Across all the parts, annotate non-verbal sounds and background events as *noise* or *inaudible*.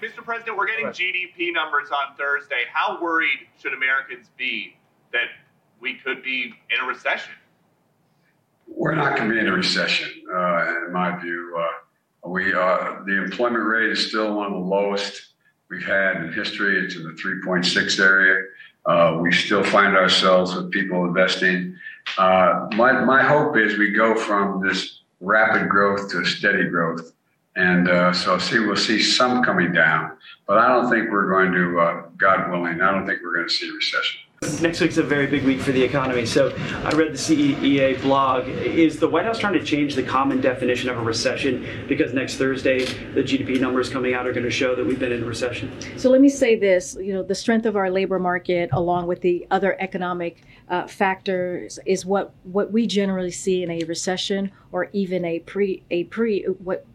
Mr. President, we're getting GDP numbers on Thursday. How worried should Americans be that we could be in a recession? We're not going to be in a recession, uh, in my view. Uh, we uh, the employment rate is still one of the lowest we've had in history. It's in the 3.6 area. Uh, we still find ourselves with people investing. Uh, my my hope is we go from this rapid growth to a steady growth, and uh, so see we'll see some coming down, but I don't think we're going to, God willing, I don't think we're going to see a recession. Next week's a very big week for the economy. So I read the CEA blog. Is the White House trying to change the common definition of a recession because next Thursday the GDP numbers coming out are going to show that we've been in a recession? So let me say this: you know, the strength of our labor market, along with the other economic uh, factors, is what what we generally see in a recession or even a pre a pre what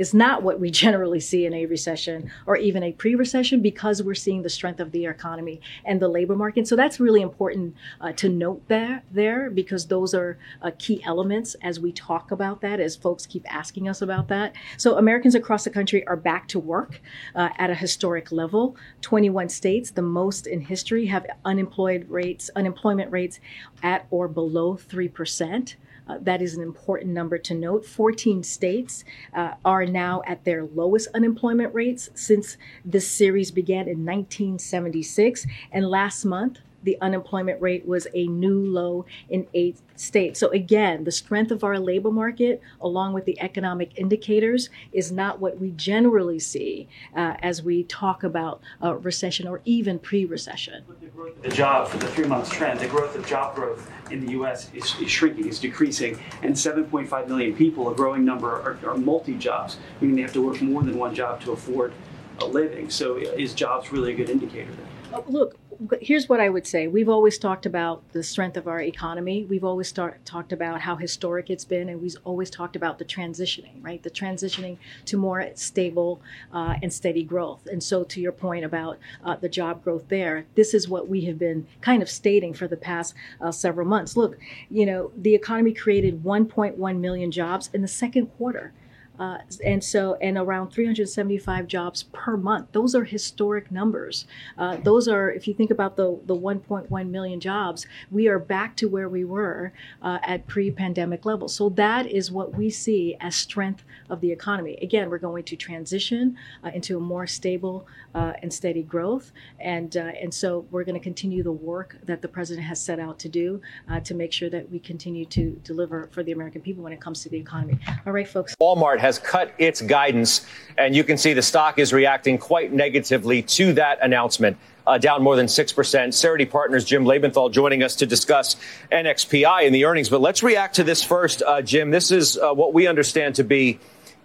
is not what we *laughs* generally see in a recession or even a pre-recession because we're seeing the strength of the economy and the labor market. So that's really important uh, to note there, there because those are uh, key elements as we talk about that, as folks keep asking us about that. So Americans across the country are back to work uh, at a historic level. 21 states, the most in history, have unemployed rates, unemployment rates at or below three percent. Uh, that is an important number to note. 14 states uh, are now at their lowest unemployment rates since this series began in 1976. And last month, the unemployment rate was a new low in eight states. So, again, the strength of our labor market, along with the economic indicators, is not what we generally see uh, as we talk about uh, recession or even pre recession. The the job for the three months trend, the growth of job growth in the US is, is shrinking, is decreasing, and 7.5 million people, a growing number, are, are multi jobs, meaning they have to work more than one job to afford a living. So, is jobs really a good indicator there? Oh, look, here's what I would say. We've always talked about the strength of our economy. We've always start, talked about how historic it's been, and we've always talked about the transitioning, right? The transitioning to more stable uh, and steady growth. And so, to your point about uh, the job growth there, this is what we have been kind of stating for the past uh, several months. Look, you know, the economy created 1.1 million jobs in the second quarter. Uh, and so, and around 375 jobs per month. Those are historic numbers. Uh, those are, if you think about the, the 1.1 million jobs, we are back to where we were uh, at pre pandemic levels. So, that is what we see as strength of the economy. Again, we're going to transition uh, into a more stable uh, and steady growth. And, uh, and so, we're going to continue the work that the president has set out to do to make sure that we continue to deliver for the American people when it comes to the economy. All right, folks. Walmart has cut its guidance, and you can see the stock is reacting quite negatively to that announcement. Uh, down more than 6%. Cerity Partners Jim Lebenthal joining us to discuss NXPI and the earnings. But let's react to this first, uh, Jim. This is uh, what we understand to be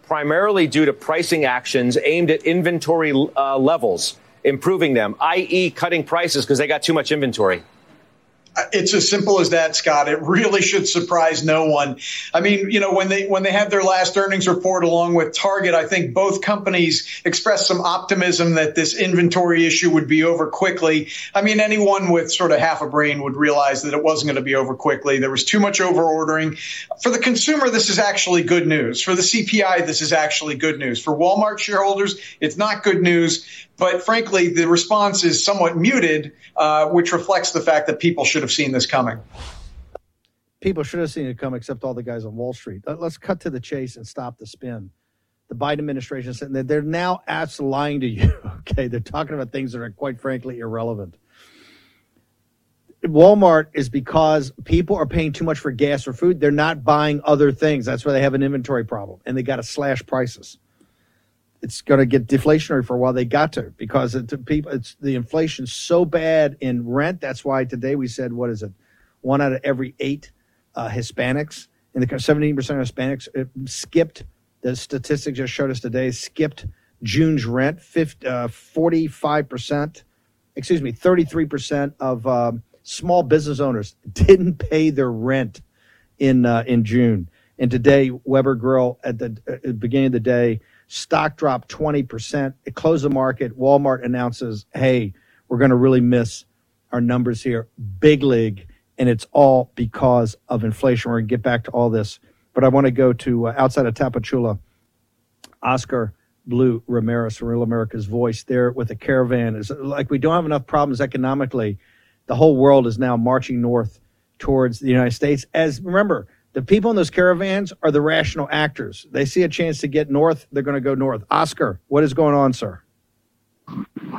primarily due to pricing actions aimed at inventory uh, levels, improving them, i.e., cutting prices because they got too much inventory it's as simple as that, Scott. It really should surprise no one. I mean, you know, when they when they had their last earnings report along with Target, I think both companies expressed some optimism that this inventory issue would be over quickly. I mean, anyone with sort of half a brain would realize that it wasn't going to be over quickly. There was too much over ordering. For the consumer, this is actually good news. For the CPI, this is actually good news. For Walmart shareholders, it's not good news. But frankly, the response is somewhat muted, uh, which reflects the fact that people should have seen this coming. People should have seen it come, except all the guys on Wall Street. Let's cut to the chase and stop the spin. The Biden administration is saying they're now asked lying to you. *laughs* Okay, they're talking about things that are quite frankly irrelevant. Walmart is because people are paying too much for gas or food. They're not buying other things. That's why they have an inventory problem, and they got to slash prices it's going to get deflationary for a while. They got to because it, people, it's the inflation's so bad in rent. That's why today we said, what is it? One out of every eight uh, Hispanics in the 17% of Hispanics uh, skipped. The statistics just showed us today skipped June's rent. 50, uh, 45%, excuse me, 33% of um, small business owners didn't pay their rent in uh, in June. And today, Weber Grill at the, at the beginning of the day Stock dropped 20%. It closed the market. Walmart announces, hey, we're going to really miss our numbers here. Big league. And it's all because of inflation. We're going to get back to all this. But I want to go to uh, outside of Tapachula, Oscar Blue Ramirez from Real America's Voice there with a caravan. Is like we don't have enough problems economically. The whole world is now marching north towards the United States. As remember, the people in those caravans are the rational actors. They see a chance to get north, they're going to go north. Oscar, what is going on, sir?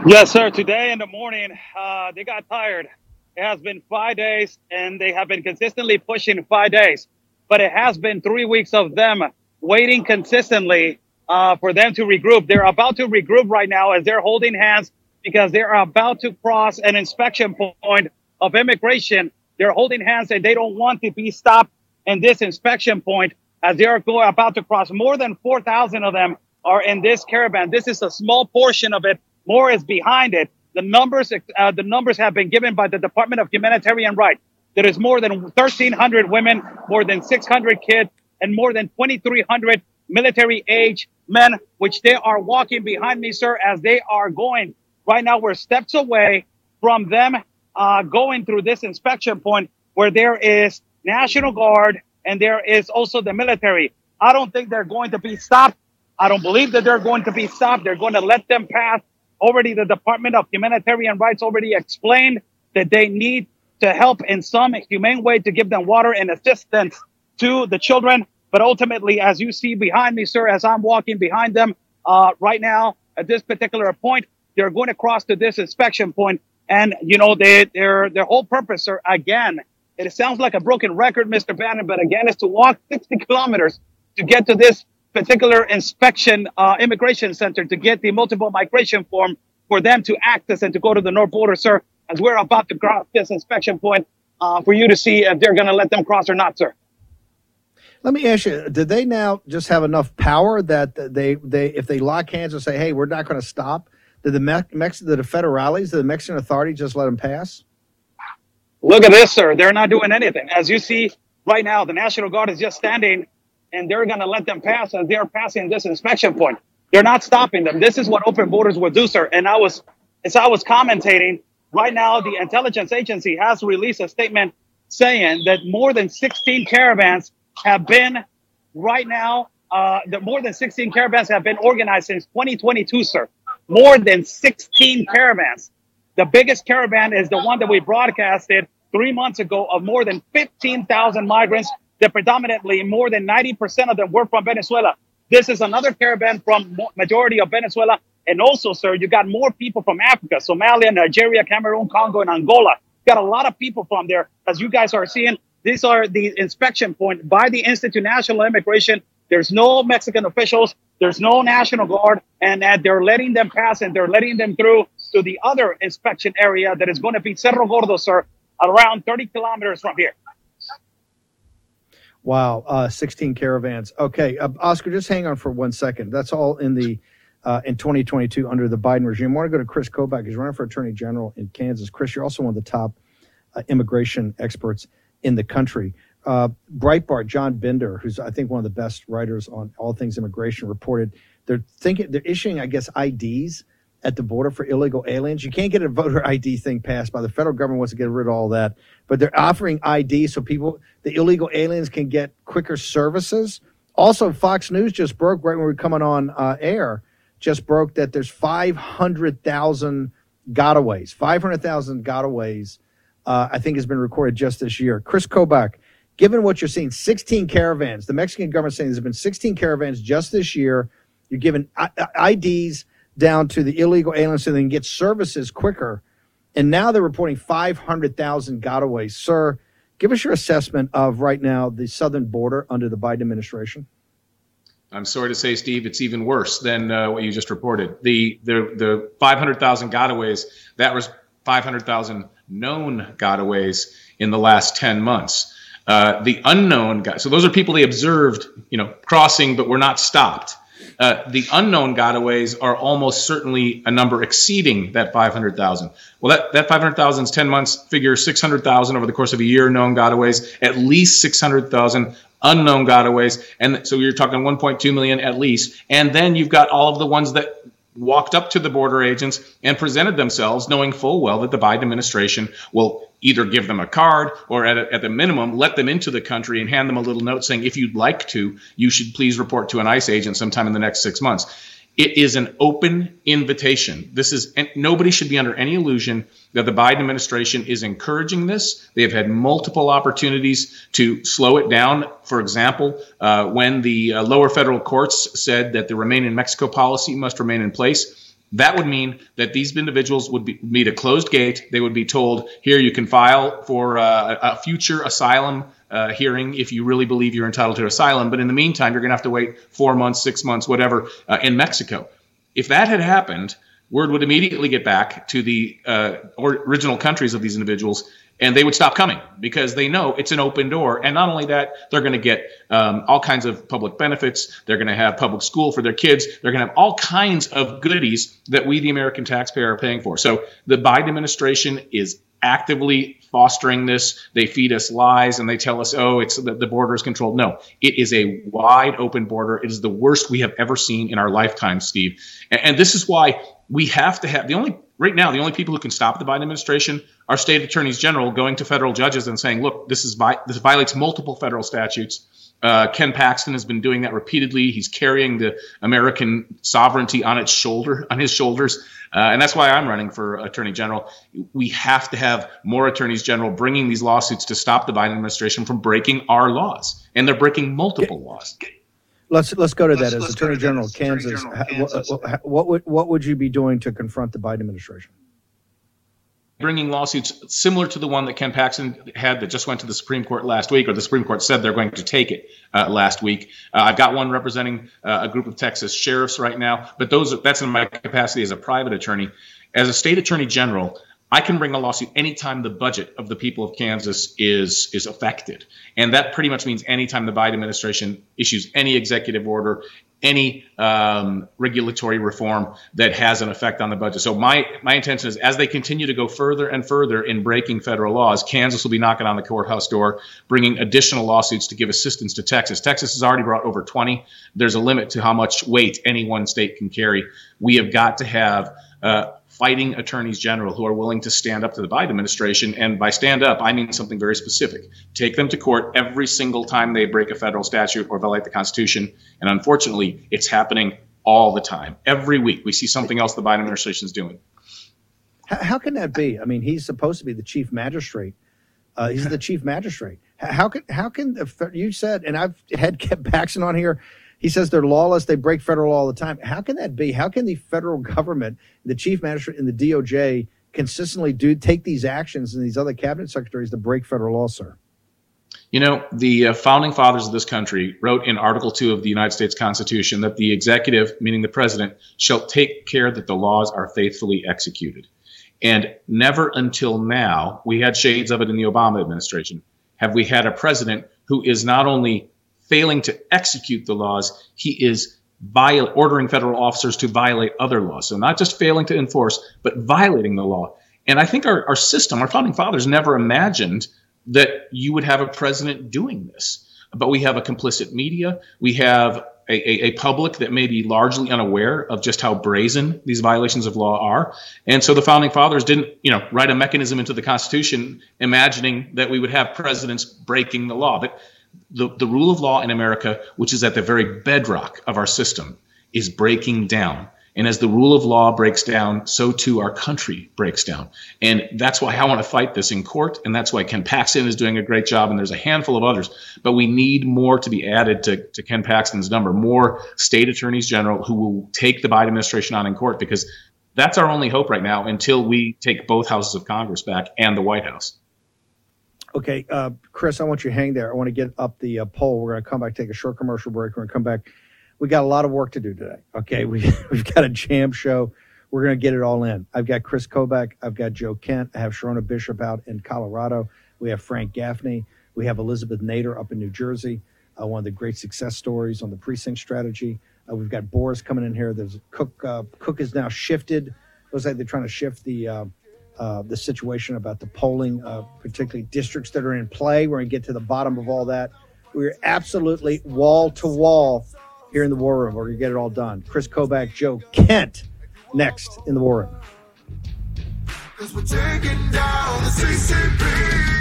Yes, sir. Today in the morning, uh, they got tired. It has been five days, and they have been consistently pushing five days. But it has been three weeks of them waiting consistently uh, for them to regroup. They're about to regroup right now as they're holding hands because they're about to cross an inspection point of immigration. They're holding hands and they don't want to be stopped in this inspection point as they are going, about to cross. More than 4,000 of them are in this caravan. This is a small portion of it. More is behind it. The numbers, uh, the numbers have been given by the Department of Humanitarian Rights. There is more than 1,300 women, more than 600 kids, and more than 2,300 military age men, which they are walking behind me, sir, as they are going. Right now, we're steps away from them uh, going through this inspection point where there is National Guard and there is also the military. I don't think they're going to be stopped. I don't believe that they're going to be stopped. They're going to let them pass. Already, the Department of Humanitarian Rights already explained that they need to help in some humane way to give them water and assistance to the children. But ultimately, as you see behind me, sir, as I'm walking behind them uh, right now at this particular point, they're going to cross to this inspection point, and you know they, their their whole purpose, sir, again, it sounds like a broken record, Mr. Bannon, but again, is to walk 60 kilometers to get to this particular inspection uh, immigration center to get the multiple migration form for them to access and to go to the north border, sir. As we're about to cross this inspection point, uh, for you to see if they're going to let them cross or not, sir. Let me ask you: Did they now just have enough power that they they if they lock hands and say, "Hey, we're not going to stop"? Did the Mex did the federales, did the Mexican authority just let them pass? Look at this, sir. They're not doing anything. As you see right now, the National Guard is just standing, and they're going to let them pass as they are passing this inspection point. They're not stopping them. This is what open borders would do, sir. And I was, as I was commentating, right now the intelligence agency has released a statement saying that more than 16 caravans have been right now, uh, the more than 16 caravans have been organized since 2022, sir. More than 16 caravans. The biggest caravan is the one that we broadcasted three months ago of more than 15,000 migrants that predominantly more than 90% of them were from Venezuela. This is another caravan from majority of Venezuela. And also, sir, you got more people from Africa, Somalia, Nigeria, Cameroon, Congo, and Angola. Got a lot of people from there. As you guys are seeing, these are the inspection point by the Institute National Immigration. There's no Mexican officials. There's no National Guard, and uh, they're letting them pass and they're letting them through to the other inspection area that is going to be Cerro Gordo, sir, around 30 kilometers from here. Wow, uh, 16 caravans. Okay, uh, Oscar, just hang on for one second. That's all in the uh, in 2022 under the Biden regime. I want to go to Chris Kobach. He's running for Attorney General in Kansas. Chris, you're also one of the top uh, immigration experts in the country. Uh, Breitbart, John Binder, who's I think one of the best writers on all things immigration, reported they're thinking they're issuing, I guess, IDs at the border for illegal aliens. You can't get a voter *laughs* ID thing passed by the federal government wants to get rid of all that, but they're offering ID so people, the illegal aliens, can get quicker services. Also, Fox News just broke right when we were coming on uh, air, just broke that there's 500,000 gotaways, 500,000 gotaways uh, I think has been recorded just this year. Chris Kobach, given what you're seeing, 16 caravans, the Mexican government saying there's been 16 caravans just this year. You're giving IDs down to the illegal aliens so they can get services quicker. And now they're reporting 500,000 gotaways. Sir, give us your assessment of right now the southern border under the Biden administration. I'm sorry to say, Steve, it's even worse than uh, what you just reported. The the the 500,000 gotaways that was 500,000 known gotaways in the last 10 months. Uh, the unknown guys, so those are people they observed, you know, crossing but were not stopped. Uh, the unknown gotaways are almost certainly a number exceeding that 500,000. Well, that, that 500,000 is 10 months, figure 600,000 over the course of a year known gotaways, at least 600,000 unknown gotaways. And so you're talking 1.2 million at least. And then you've got all of the ones that walked up to the border agents and presented themselves, knowing full well that the Biden administration will either give them a card or at, a, at the minimum let them into the country and hand them a little note saying, if you'd like to, you should please report to an ICE agent sometime in the next six months. It is an open invitation. This is, and nobody should be under any illusion that the Biden administration is encouraging this. They have had multiple opportunities to slow it down. For example, uh, when the uh, lower federal courts said that the Remain in Mexico policy must remain in place, that would mean that these individuals would be, meet a closed gate. They would be told, here, you can file for uh, a future asylum uh, hearing if you really believe you're entitled to asylum. But in the meantime, you're going to have to wait four months, six months, whatever, uh, in Mexico. If that had happened, word would immediately get back to the uh, original countries of these individuals and they would stop coming because they know it's an open door. And not only that, they're going to get um, all kinds of public benefits. They're going to have public school for their kids. They're going to have all kinds of goodies that we, the American taxpayer, are paying for. So the Biden administration is actively fostering this. They feed us lies and they tell us, oh, it's the, the border is controlled. No, it is a wide open border. It is the worst we have ever seen in our lifetime, Steve. And, and this is why we have to have the only right now the only people who can stop the Biden administration are state attorneys general going to federal judges and saying, look, this is this violates multiple federal statutes. Uh, Ken Paxton has been doing that repeatedly. He's carrying the American sovereignty on its shoulder, on his shoulders, uh, and that's why I'm running for attorney general. We have to have more attorneys general bringing these lawsuits to stop the Biden administration from breaking our laws, and they're breaking multiple laws. Let's let's go to that as Attorney General of Kansas. Kansas. What, what would what would you be doing to confront the Biden administration? Bringing lawsuits similar to the one that Ken Paxton had that just went to the Supreme Court last week, or the Supreme Court said they're going to take it uh, last week. Uh, I've got one representing uh, a group of Texas sheriffs right now, but those that's in my capacity as a private attorney. As a state attorney general, I can bring a lawsuit anytime the budget of the people of Kansas is is affected, and that pretty much means anytime the Biden administration issues any executive order, any um, regulatory reform that has an effect on the budget. So my my intention is, as they continue to go further and further in breaking federal laws, Kansas will be knocking on the courthouse door, bringing additional lawsuits to give assistance to Texas. Texas has already brought over 20. There's a limit to how much weight any one state can carry. We have got to have. Uh, fighting attorneys general who are willing to stand up to the Biden administration. And by stand up, I mean something very specific. Take them to court every single time they break a federal statute or violate the Constitution. And unfortunately, it's happening all the time. Every week, we see something else the Biden administration is doing. How, can that be? I mean, he's supposed to be the chief magistrate. Uh, he's the chief magistrate. How can how can the, you said? And I've had Ken Paxton on here he says they're lawless. They break federal law all the time. How can that be? How can the federal *laughs* government, the chief magistrate, and the DOJ consistently do take these actions and these other cabinet secretaries to break federal law, sir? You know, the uh, founding fathers of this country wrote in Article 2 of the United States Constitution that the executive, meaning the president, shall take care that the laws are faithfully executed. And never until now, we had shades of it in the Obama administration, have we had a president who is not only failing to execute the laws, he is viol- ordering federal officers to violate other laws. So not just failing to enforce, but violating the law. And I think our, our system, our founding fathers never imagined that you would have a president doing this. But we have a complicit media. We have a, a, a, public that may be largely unaware of just how brazen these violations of law are. And so the founding fathers didn't, you know, write a mechanism into the Constitution imagining that we would have presidents breaking the law. But the, the rule of law in America, which is at the very bedrock of our system, is breaking down. And as the rule of law breaks down, so too our country breaks down. And that's why I want to fight this in court. And that's why Ken Paxton is doing a great job. And there's a handful of others. But we need more to be added to, to Ken Paxton's number, more state attorneys general who will take the Biden administration on in court because that's our only hope right now until we take both houses of Congress back and the White House. Okay, uh, Chris, I want you to hang there. I want to get up the uh, poll. We're going to come back, take a short commercial break. We're going to come back. We got a lot of work to do today. Okay, we *laughs* we've got a jam show. We're going to get it all in. I've got Chris Kobach. I've got Joe Kent. I have Sherronna Bishop out in Colorado. We have Frank Gaffney. We have Elizabeth Nader up in New Jersey. Uh, one of the great success stories on the precinct strategy. Uh, we've got Boris coming in here. There's Cook. Uh, Cook is now shifted. Looks like they're trying to shift the uh, the situation about the polling, uh, particularly districts that are in play. We're going to get to the bottom of all that. We're absolutely wall to wall here in the war room. We're going to get it all done. Chris Kobach, Joe Kent, next in the war room. Cause we're taking down the CCP.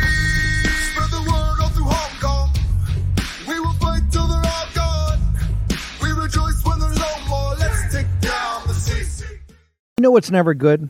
We will fight till they're all gone. We rejoice when there's no more. Let's take down. know what's never good?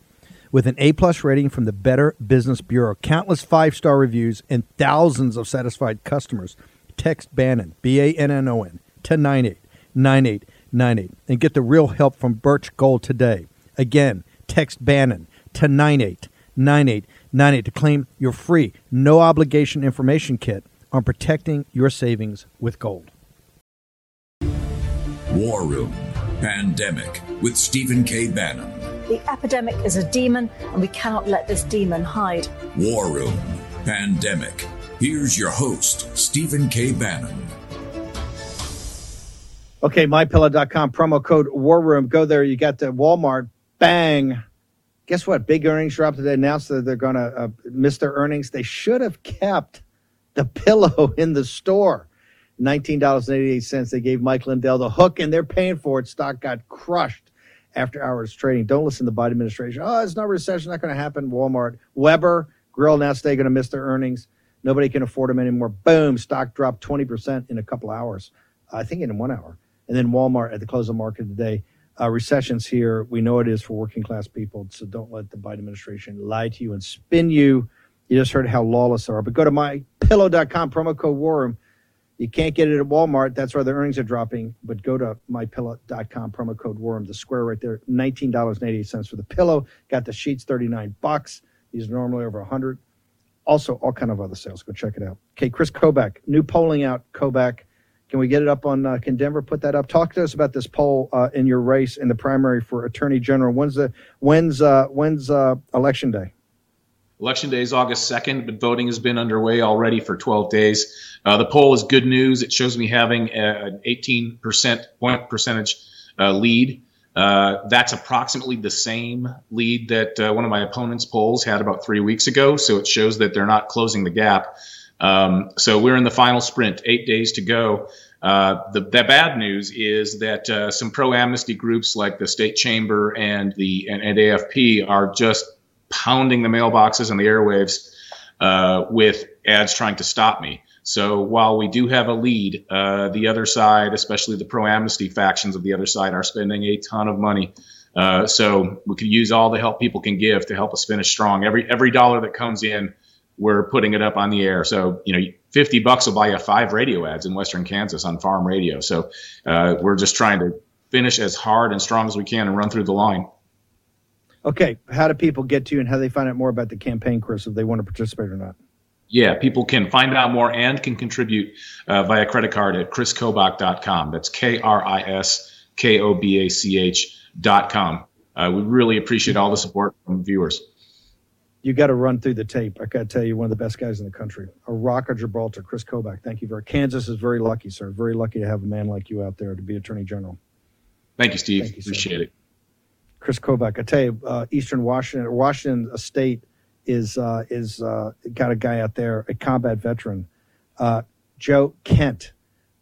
With an A plus rating from the Better Business Bureau, countless five star reviews, and thousands of satisfied customers, text Bannon, B A N N O N, to 989898 and get the real help from Birch Gold today. Again, text Bannon to 989898 to claim your free, no obligation information kit on protecting your savings with gold. War Room Pandemic with Stephen K. Bannon. The epidemic is a demon, and we cannot let this demon hide. War Room Pandemic. Here's your host, Stephen K. Bannon. Okay, mypillow.com promo code War Room. Go there. You got the Walmart. Bang. Guess what? Big earnings drop. They announced that they're going to uh, miss their earnings. They should have kept the pillow *laughs* in the store. $19.88. They gave Mike Lindell the hook, and they're paying for it. Stock got crushed after hours trading. Don't listen to the Biden administration. Oh, it's not a recession, not going to happen. Walmart, Weber, Grill now today going to miss their earnings. Nobody can afford them anymore. Boom, stock dropped 20% in a couple hours. I think in one hour. And then Walmart at the close of market today. Uh, recession's here. We know it is for working class people. So don't let the Biden administration lie to you and spin you. You just heard how lawless they are. But go to mypillow.com, promo code War Room. You can't get it at Walmart. That's why the earnings are dropping. But go to mypillow.com, promo code Worm, the square right there, $19.88 for the pillow. Got the sheets, 39 bucks. These are normally over 100 Also, all kind of other sales. Go check it out. Okay, Chris Kobach, new polling out, Kobach. Can we get it up on, uh, can Denver put that up? Talk to us about this poll uh, in your race in the primary for Attorney General. When's the, when's, uh, when's uh, election day? Election day is August 2nd, but voting has been underway already for 12 days. Uh, the poll is good news. It shows me having an 18% point percentage uh, lead. Uh, that's approximately the same lead that uh, one of my opponent's polls had about three weeks ago. So it shows that they're not closing the gap. Um, so we're in the final sprint, eight days to go. Uh, the, the, bad news is that uh, some pro amnesty groups like the state chamber and the and, and AFP are just pounding the mailboxes and the airwaves uh, with ads trying to stop me. So while we do have a lead, uh, the other side, especially the pro amnesty factions of the other side, are spending a ton of money. Uh, so we could use all the help people can give to help us finish strong. Every every dollar that comes in, we're putting it up on the air. So you know, 50 bucks will buy you five radio ads in Western Kansas on farm radio. So uh, we're just trying to finish as hard and strong as we can and run through the line. Okay, how do people get to you and how do they find out more about the campaign, Chris, if they want to participate or not? Yeah, people can find out more and can contribute uh, via credit card at kriskobach.com. That's K R I S K O B A C H.com. Uh, we really appreciate all the support from viewers. You got to run through the tape. I got to tell you, one of the best guys in the country, a rock of Gibraltar, Chris Kobach. Thank you very. Kansas is very lucky, sir. Very lucky to have a man like you out there to be Attorney General. Thank you, Steve. Thank you, appreciate it. Chris Kobach. I tell you, uh, Eastern Washington, Washington State is uh, is uh, got a guy out there, a combat veteran, uh, Joe Kent.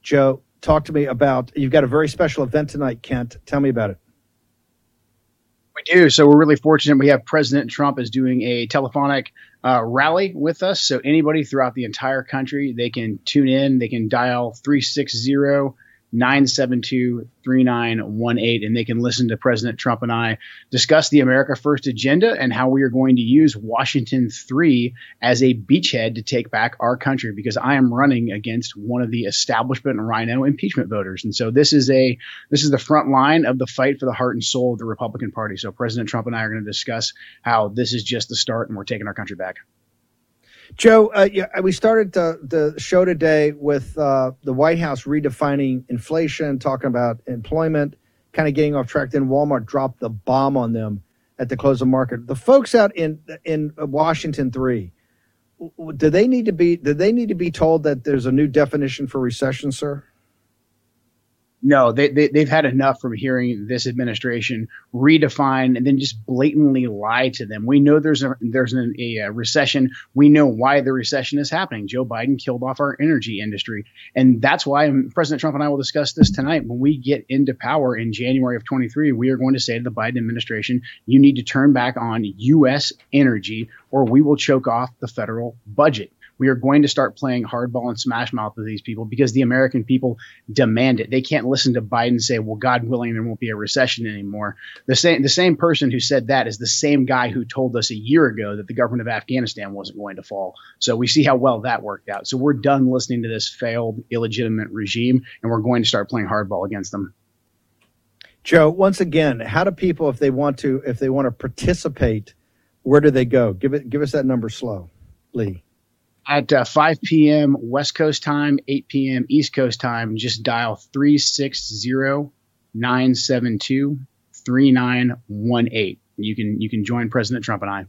Joe, talk to me about. You've got a very special event tonight, Kent. Tell me about it. We do. So we're really fortunate. We have President Trump is doing a telephonic uh, rally with us. So anybody throughout the entire country, they can tune in. They can dial 360 972 3918. And they can listen to President Trump and I discuss the America First agenda and how we are going to use Washington 3 as a beachhead to take back our country because I am running against one of the establishment rhino impeachment voters. And so this is a this is the front line of the fight for the heart and soul of the Republican Party. So President Trump and I are going to discuss how this is just the start and we're taking our country back. Joe, uh, yeah, we started the, the show today with uh, the White House redefining inflation, talking about employment, kind of getting off track. Then Walmart dropped the bomb on them at the close of market. The folks out in in Washington three, do they need to be? Do they need to be told that there's a new definition for recession, sir? No, they, they they've had enough from hearing this administration redefine and then just blatantly lie to them. We know there's a there's an, a, a, recession. We know why the recession is happening. Joe Biden killed off our energy industry, and that's why President Trump and I will discuss this tonight. When we get into power in January of 23, we are going to say to the Biden administration, "You need to turn back on U.S. energy, or we will choke off the federal budget." We are going to start playing hardball and smash mouth with these people because the American people demand it. They can't listen to Biden say, "Well, God willing, there won't be a recession anymore." The same the same person who said that is the same guy who told us a year ago that the government of Afghanistan wasn't going to fall. So we see how well that worked out. So we're done listening to this failed, illegitimate regime, and we're going to start playing hardball against them. Joe, once again, how do people, if they want to, if they want to participate, where do they go? Give it, give us that number slow, Lee at uh, 5 p.m. West Coast time, 8 p.m. East Coast time, just dial 360 972 3918. You can you can join President Trump and I.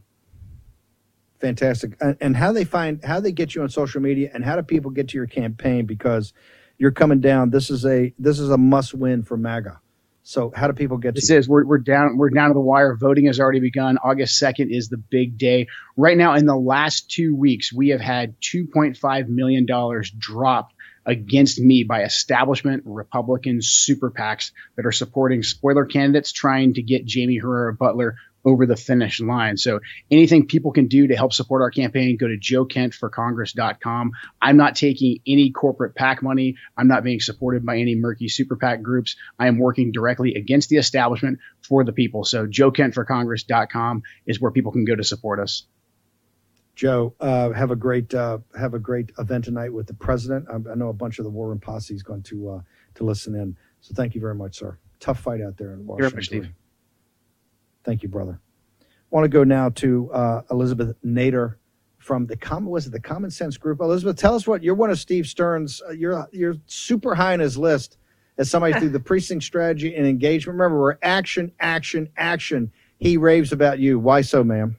Fantastic. And how they find how they get you on social media and how do people get to your campaign because you're coming down. This is a this is a must win for MAGA. So how do people get this to is we're, we're down we're down to the wire. Voting has already begun. August 2nd is the big day. Right now, in the last two weeks, we have had 2.5 million dollars dropped against me by establishment Republican super PACs that are supporting spoiler candidates trying to get Jamie Herrera Beutler over the finish line. So anything people can do to help support our campaign, go to joekentforcongress.com. I'm not taking any corporate PAC money. I'm not being supported by any murky super PAC groups. I am working directly against the establishment for the people. So joekentforcongress.com is where people can go to support us. Joe, uh, have a great uh, have a great event tonight with the president. I, I, know a bunch of the War Room posse is going to uh, to listen in. So thank you very much, sir. Tough fight out there in Washington. Thank you, brother. I want to go now to uh, Elizabeth Nader from the common was it the Common Sense Group? Elizabeth, tell us what you're one of Steve Stern's. Uh, you're you're super high on his list as somebody through *laughs* the precinct strategy and engagement. Remember, we're action, action, action. He raves about you. Why so, ma'am?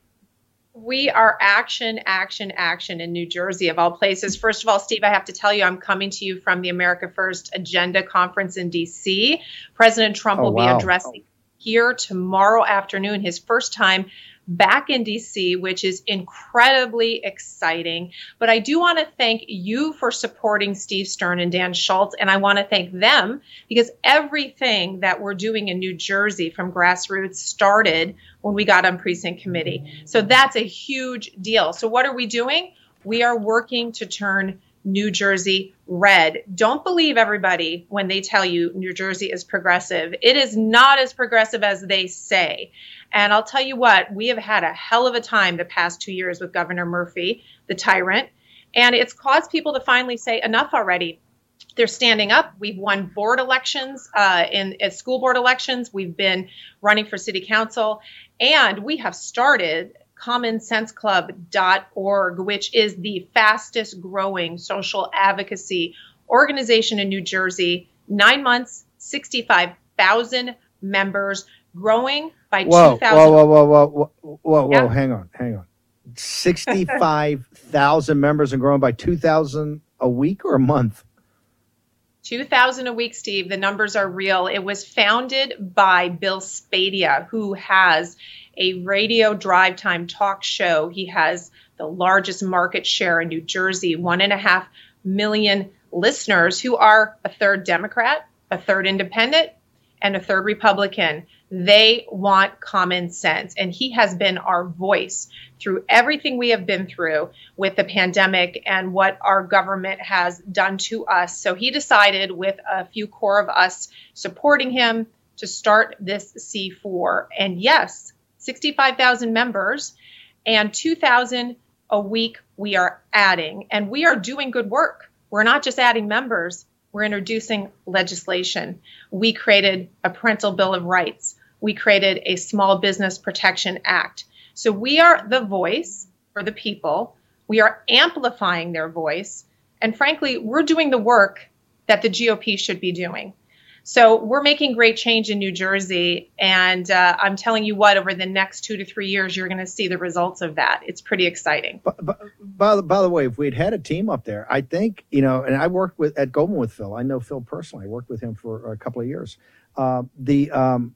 we are action, action, action in New Jersey, of all places. First of all, Steve, I have to tell you, I'm coming to you from the America First Agenda Conference in DC. President Trump oh, will wow. be addressing here tomorrow afternoon, his first time back in DC, which is incredibly exciting. But I do want to thank you for supporting Steve Stern and Dan Schultz. And I want to thank them because everything that we're doing in New Jersey from grassroots started when we got on precinct committee. So that's a huge deal. So, what are we doing? We are working to turn New Jersey red. Don't believe everybody when they tell you New Jersey is progressive. It is not as progressive as they say. And I'll tell you what, we have had a hell of a time the past two years with Governor Murphy, the tyrant. And it's caused people to finally say, enough already. They're standing up. We've won board elections uh, in at school board elections. We've been running for city council, and we have started commonsenseclub.org, which is the fastest growing social advocacy organization in New Jersey. Nine months, 65,000 members, growing by 2,000. Whoa, whoa, whoa, whoa, whoa, whoa, whoa, hang on, hang on. 65,000 *laughs* members and growing by 2,000 a week or a month? 2000 a week, Steve. The numbers are real. It was founded by Bill Spadea who has a radio drive time talk show. He has the largest market share in New Jersey, one and a half million listeners who are a third Democrat, a third independent, and a third Republican. They want common sense. And he has been our voice through everything we have been through with the pandemic and what our government has done to us. So he decided, with a few core of us supporting him, to start this C4. And yes, 65,000 members and 2,000 a week we are adding. And we are doing good work. We're not just adding members, we're introducing legislation. We created a parental bill of rights. We created a small business protection act. So we are the voice for the people. We are amplifying their voice. And frankly, we're doing the work that the GOP should be doing. So we're making great change in New Jersey, and uh, I'm telling you what, over the next two to three years, you're going to see the results of that. It's pretty exciting. By, the, by the way, if we'd had a team up there, I think you know, and I worked with at Goldman with Phil. I know Phil personally. I worked with him for a couple of years. Uh, the um,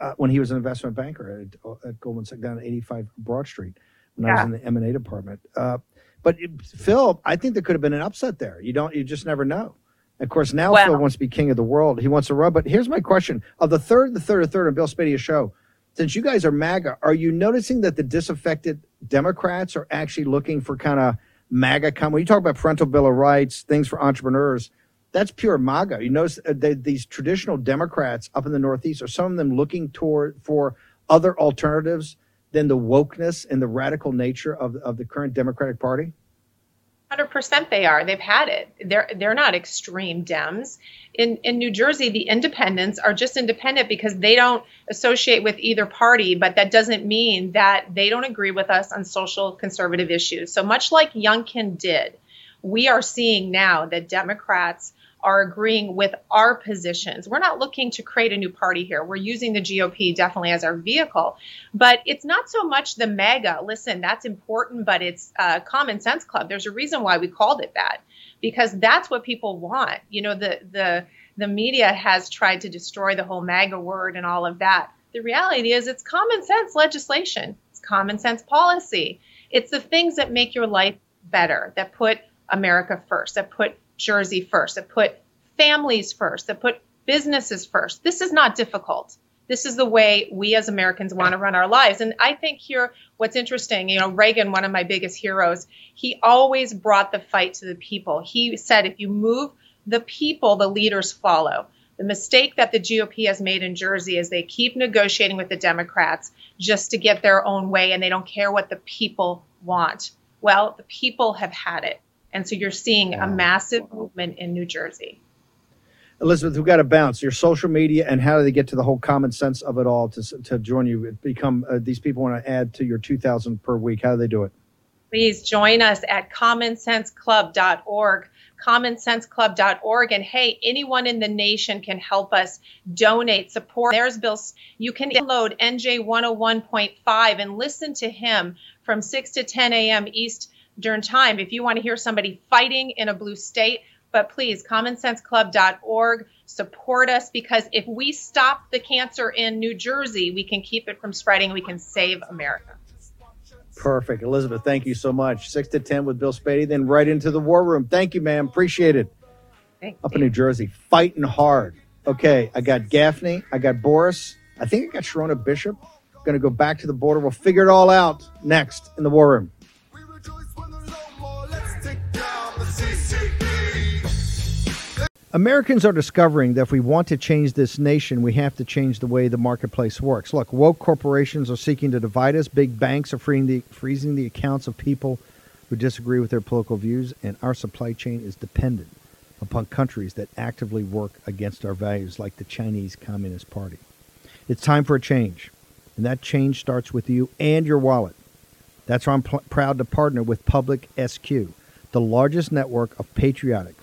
uh, when he was an investment banker at, at Goldman Sachs down at 85 Broad Street when yeah. I was in the M and A department. Uh, but it, Phil, I think there could have been an upset there. You don't, you just never know. Of course, now Phil wants to be king of the world. He wants to rub. But here's my question: Of the third, the third, the third on Bill Spadea's show, since you guys are MAGA, are you noticing that the disaffected Democrats are actually looking for kind of MAGA? Come when you talk about parental bill of rights, things for entrepreneurs, that's pure MAGA. You notice uh, they, these traditional Democrats up in the Northeast are some of them looking toward for other alternatives than the wokeness and the radical nature of of the current Democratic Party. Hundred percent, they are. They've had it. They're they're not extreme Dems. In in New Jersey, the independents are just independent because they don't associate with either party. But that doesn't mean that they don't agree with us on social conservative issues. So much like Youngkin did, we are seeing now that Democrats are agreeing with our positions. We're not looking to create a new party here. We're using the GOP definitely as our vehicle, but it's not so much the MAGA. Listen, that's important, but it's a Common Sense Club. There's a reason why we called it that because that's what people want. You know, the the the media has tried to destroy the whole MAGA word and all of that. The reality is it's common sense legislation. It's common sense policy. It's the things that make your life better, that put America first, that put Jersey first, that put families first, that put businesses first. This is not difficult. This is the way we as Americans want to run our lives. And I think here, what's interesting, you know, Reagan, one of my biggest heroes, he always brought the fight to the people. He said, if you move the people, the leaders follow. The mistake that the GOP has made in Jersey is they keep negotiating with the Democrats just to get their own way and they don't care what the people want. Well, the people have had it. And so you're seeing a massive movement in New Jersey. Elizabeth, we've got to bounce. Your social media and how do they get to the whole common sense of it all to, to join you? Become uh, these people want to add to your 2,000 per week. How do they do it? Please join us at commonsenseclub.org, commonsenseclub.org. And hey, anyone in the nation can help us donate, support. There's Bill. You can download NJ 101.5 and listen to him from 6 to 10 a.m. East during time if you want to hear somebody fighting in a blue state. But please, commonsenseclub.org, support us because if we stop the cancer in New Jersey, we can keep it from spreading. We can save America. Perfect. Elizabeth, thank you so much. Six to 10 with Bill Spadea, then right into the war room. Thank you, ma'am. Appreciate it. Up in New Jersey, fighting hard. Okay, I got Gaffney, I got Boris, I think I got Sherronna Bishop. Going to go back to the border. We'll figure it all out next in the war room. Americans are discovering that if we want to change this nation, we have to change the way the marketplace works. Look, woke corporations are seeking to divide us. Big banks are the, freezing the accounts of people who disagree with their political views, and our supply chain is dependent upon countries that actively work against our values, like the Chinese Communist Party. It's time for a change, and that change starts with you and your wallet. That's why I'm pl- proud to partner with Public SQ, the largest network of patriotic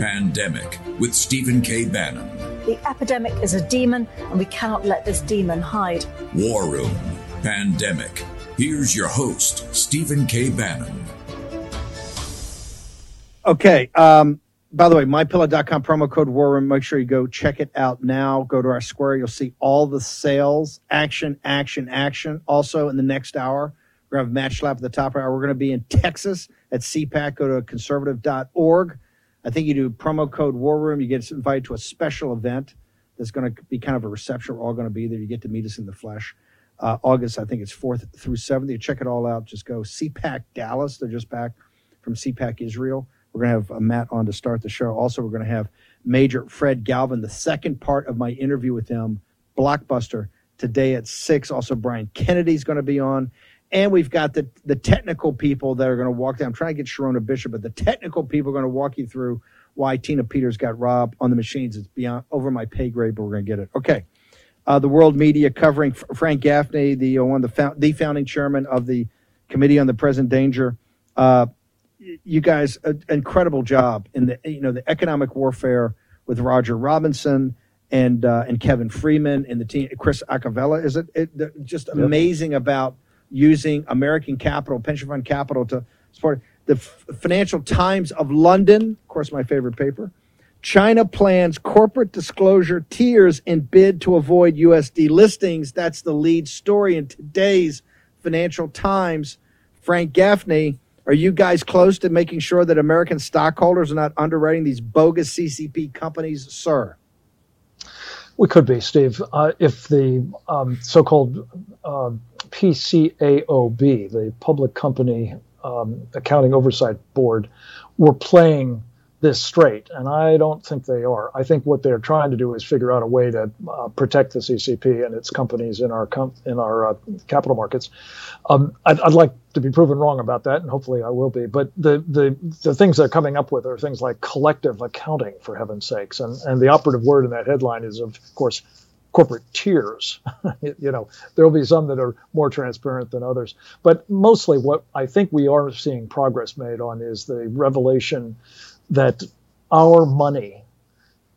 Pandemic with Stephen K. Bannon. The epidemic is a demon, and we cannot let this demon hide. War Room Pandemic. Here's your host, Stephen K. Bannon. Okay. Um, by the way, mypillow.com promo code war room. Make sure you go check it out now. Go to our square. You'll see all the sales, action, action, action. Also, in the next hour, we're going to have Match Lab at the top of the hour. We're going to be in Texas at CPAC. Go to conservative.org. I think you do promo code war room. You get invited to a special event that's going to be kind of a reception. We're all going to be there. You get to meet us in the flesh. Uh, August, I think it's 4th through 7th. You check it all out. Just go CPAC Dallas. They're just back from CPAC Israel. We're going to have uh, Matt on to start the show. Also, we're going to have Major Fred Galvin, the second part of my interview with him, Blockbuster, today at 6. Also, Brian Kennedy's going to be on. And we've got the, the technical people that are going to walk down. I'm trying to get Sherronna Bishop, but the technical people are going to walk you through why Tina Peters got robbed on the machines. It's beyond over my pay grade, but we're going to get it. Okay. Uh, the world media covering F- Frank Gaffney, the uh, one the, found, the founding chairman of the Committee on the Present Danger. Uh, you guys, an incredible job in the you know the economic warfare with Roger Robinson and uh, and Kevin Freeman and the team. Chris Acavella, is it? it just amazing about using American capital, pension fund capital to support the F- Financial Times of London. Of course, my favorite paper. China plans corporate disclosure tiers in bid to avoid USD listings. That's the lead story in today's Financial Times. Frank Gaffney are you guys close to making sure that American stockholders are not underwriting these bogus CCP companies, sir? We could be, Steve. Uh, if the um, so called uh, PCAOB, the Public Company um, Accounting Oversight Board, were playing this straight, and I don't think they are. I think what they're trying to do is figure out a way to uh, protect the CCP and its companies in our com- in our uh, capital markets. Um, I'd, I'd, like to be proven wrong about that, and hopefully I will be. But the the the things they're coming up with are things like collective accounting, for heaven's sakes, and and the operative word in that headline is of course corporate tiers. *laughs* you know, there will be some that are more transparent than others. But mostly what I think we are seeing progress made on is the revelation that our money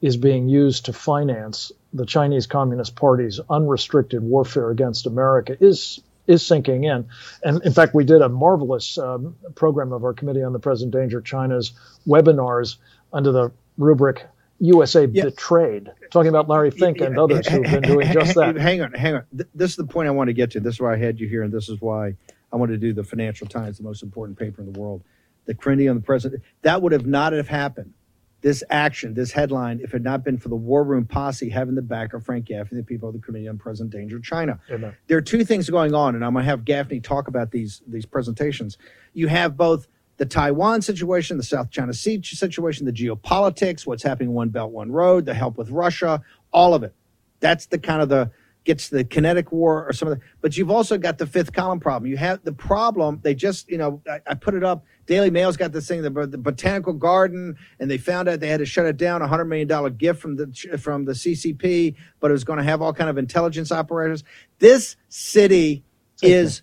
is being used to finance the Chinese Communist Party's unrestricted warfare against America is is sinking in. And in fact, we did a marvelous um, program of our Committee on the Present Danger China's webinars under the rubric USA yeah. Betrayed, talking about Larry Fink and others who've been doing just that. Hang on, hang on. This is the point I want to get to. This is why I had you here, and this is why I want to do the Financial Times, the most important paper in the world the Committee on the President. That would have not have happened. This action, this headline, if it had not been for the War Room posse having the back of Frank Gaffney, the people of the Committee on Present Danger China. Amen. There are two things going on, and I'm going to have Gaffney talk about these these presentations. You have both the Taiwan situation, the South China Sea situation, the geopolitics, what's happening One Belt One Road, the help with Russia, all of it. That's the kind of the gets the kinetic war or some of the, but you've also got the fifth column problem. You have the problem. They just, you know, I, I put it up. Daily Mail's got this thing, the, the, botanical garden, and they found out they had to shut it down. A hundred million dollar gift from the from the CCP, but it was going to have all kind of intelligence operators. This city is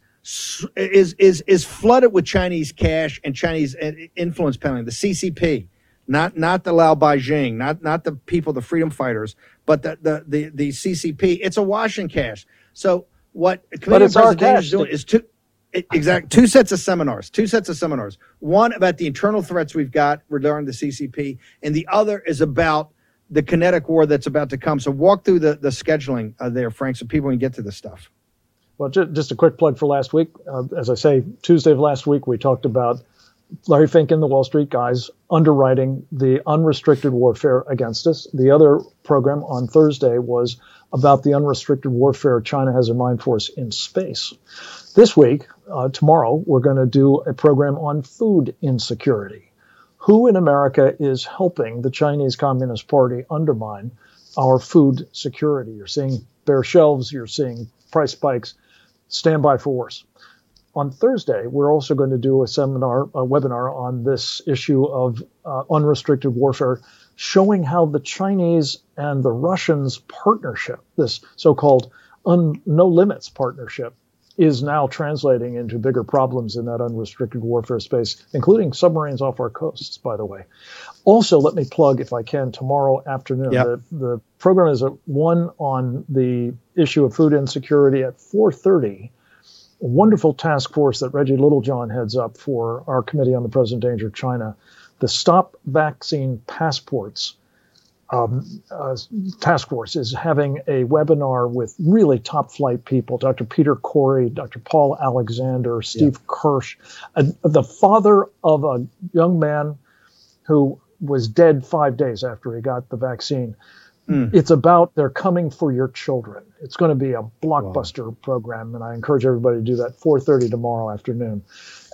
is is is flooded with Chinese cash and Chinese uh, influence peddling. The CCP, not not the laobaixing, not not the people, the freedom fighters, but the the the, the CCP. It's a washing cash. So what Committee President is doing is to exactly two sets of seminars two sets of seminars one about the internal threats we've got regarding the ccp and the other is about the kinetic war that's about to come so walk through the, the scheduling uh, there frank so people can get to this stuff well just a quick plug for last week uh, as i say tuesday of last week we talked about larry fink and the wall street guys underwriting the unrestricted warfare against us the other program on thursday was about the unrestricted warfare china has in mind for us in space this week, uh, tomorrow, we're going to do a program on food insecurity. Who in America is helping the Chinese Communist Party undermine our food security? You're seeing bare shelves, you're seeing price spikes. Stand by for worse. On Thursday, we're also going to do a seminar, a webinar on this issue of uh, unrestricted warfare, showing how the Chinese and the Russians partnership, this so-called un- no limits partnership, is now translating into bigger problems in that unrestricted warfare space, including submarines off our coasts, by the way. Also, let me plug, if I can, tomorrow afternoon. Yep. The, the program is a one on the issue of food insecurity at 4:30. A wonderful task force that Reggie Littlejohn heads up for our Committee on the Present Danger of China. The Stop Vaccine Passports um, uh, task force is having a webinar with really top flight people Dr. Peter Kory, Dr. Paul Alexander, Steve yeah. Kirsch, uh, the father of a young man who was dead five days after he got the vaccine. Mm. It's about they're coming for your children. It's going to be a blockbuster wow. program, and I encourage everybody to do that. 4:30 tomorrow afternoon,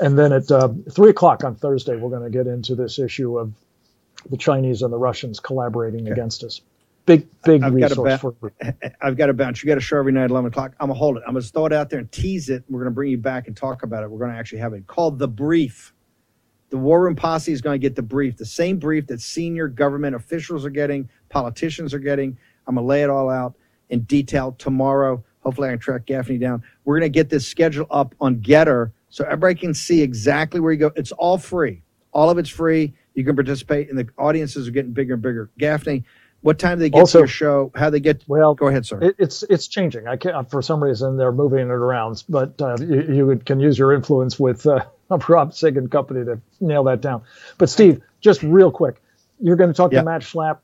and then at uh, three o'clock on Thursday, we're going to get into this issue of the Chinese and the Russians collaborating okay. against us. Big, big I've resource got for. *laughs* I've got a bounce. You got a show every night at 11 o'clock. I'm going to hold it. I'm going to throw it out there and tease it. We're going to bring you back and talk about it. We're going to actually have it called The Brief. The War Room Posse is going to get the brief, the same brief that senior government officials are getting, politicians are getting. I'm going to lay it all out in detail tomorrow. Hopefully, I can track Gaffney down. We're going to get this schedule up on Gettr so everybody can see exactly where you go. It's all free. All of it's free. You can participate, and the audiences are getting bigger and bigger. Gaffney, what time do they get also, to your show? How they get? Well, go ahead, sir. It, it's it's changing. I can't for some reason they're moving it around, but uh, you, you, can use your influence with uh, *laughs* Rob Sigg and company to nail that down. But Steve, just real quick, you're going to talk yep. to Matt Schlapp.